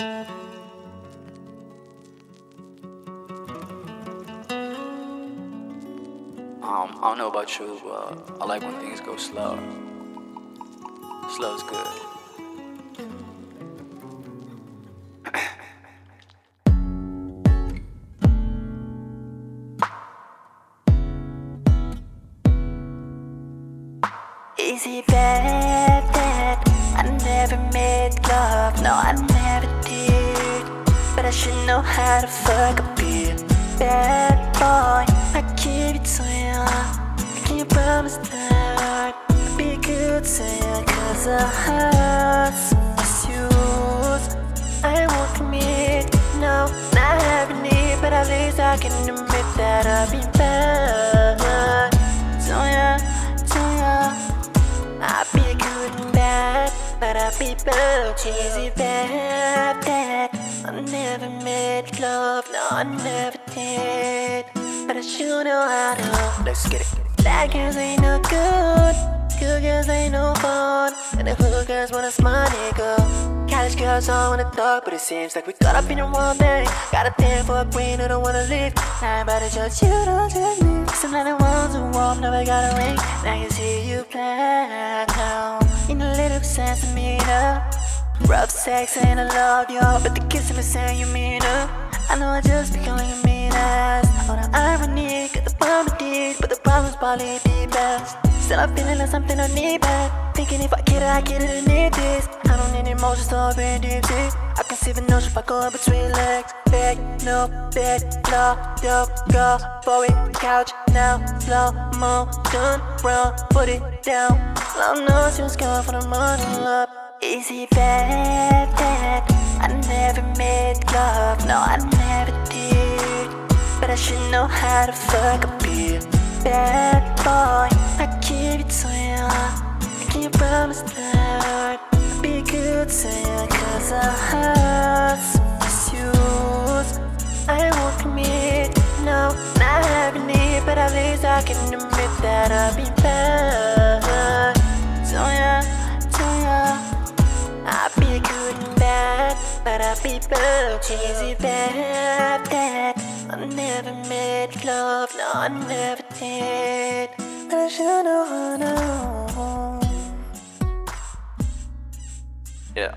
Um, I don't know about you, but I like when things go slow. Slow's good. Easy bad that I never made love, no I never I should know how to fuck a bitch. Bad boy, I give it to you I can promise that. I'll be good to you Cause I heart issues. I won't commit, no, not having it. But at least I can admit that I've been bad. So yeah, so yeah I be good and bad, but I be both cheesy bad, bad. I never made love, no, I never did. But I sure know how to. Let's get it. Bad girls ain't no good, good girls ain't no fun. And the hood girls want a smart nigga. College girls all wanna talk, but it seems like we got up in the wrong thing. Got a thing for a queen who don't wanna leave. Now I'm to judge you, don't judge me. Some like the ones who warm, never got a ring. Now you see you plan now. In a little centimeter. Rough sex and I love you, but the kissing is saying you mean it. I know I just be calling you mean ass. All the irony, got the bomb did, but the problem's probably the best. Still I'm feeling like something I need back. Thinking if I get it, I get it, I need this. I don't need emotions to be deep sea. I can see the notion if I go in between legs. Beg, no, bed, no, yo, go for it. Couch now, slow motion, run, put it down. Long nose, just going for the money, love. Easy bad, bad. I never made love, no, I never did. But I should know how to fuck a bitch. Bad boy, I keep it you. I can't promise that I'll be good to you, cause I have some issues. I won't commit, no, not having it, but at least I can admit that I've been bad. I be both cheesy bad, bad. I never made love, no, I never did. But I should know, I know. Yeah.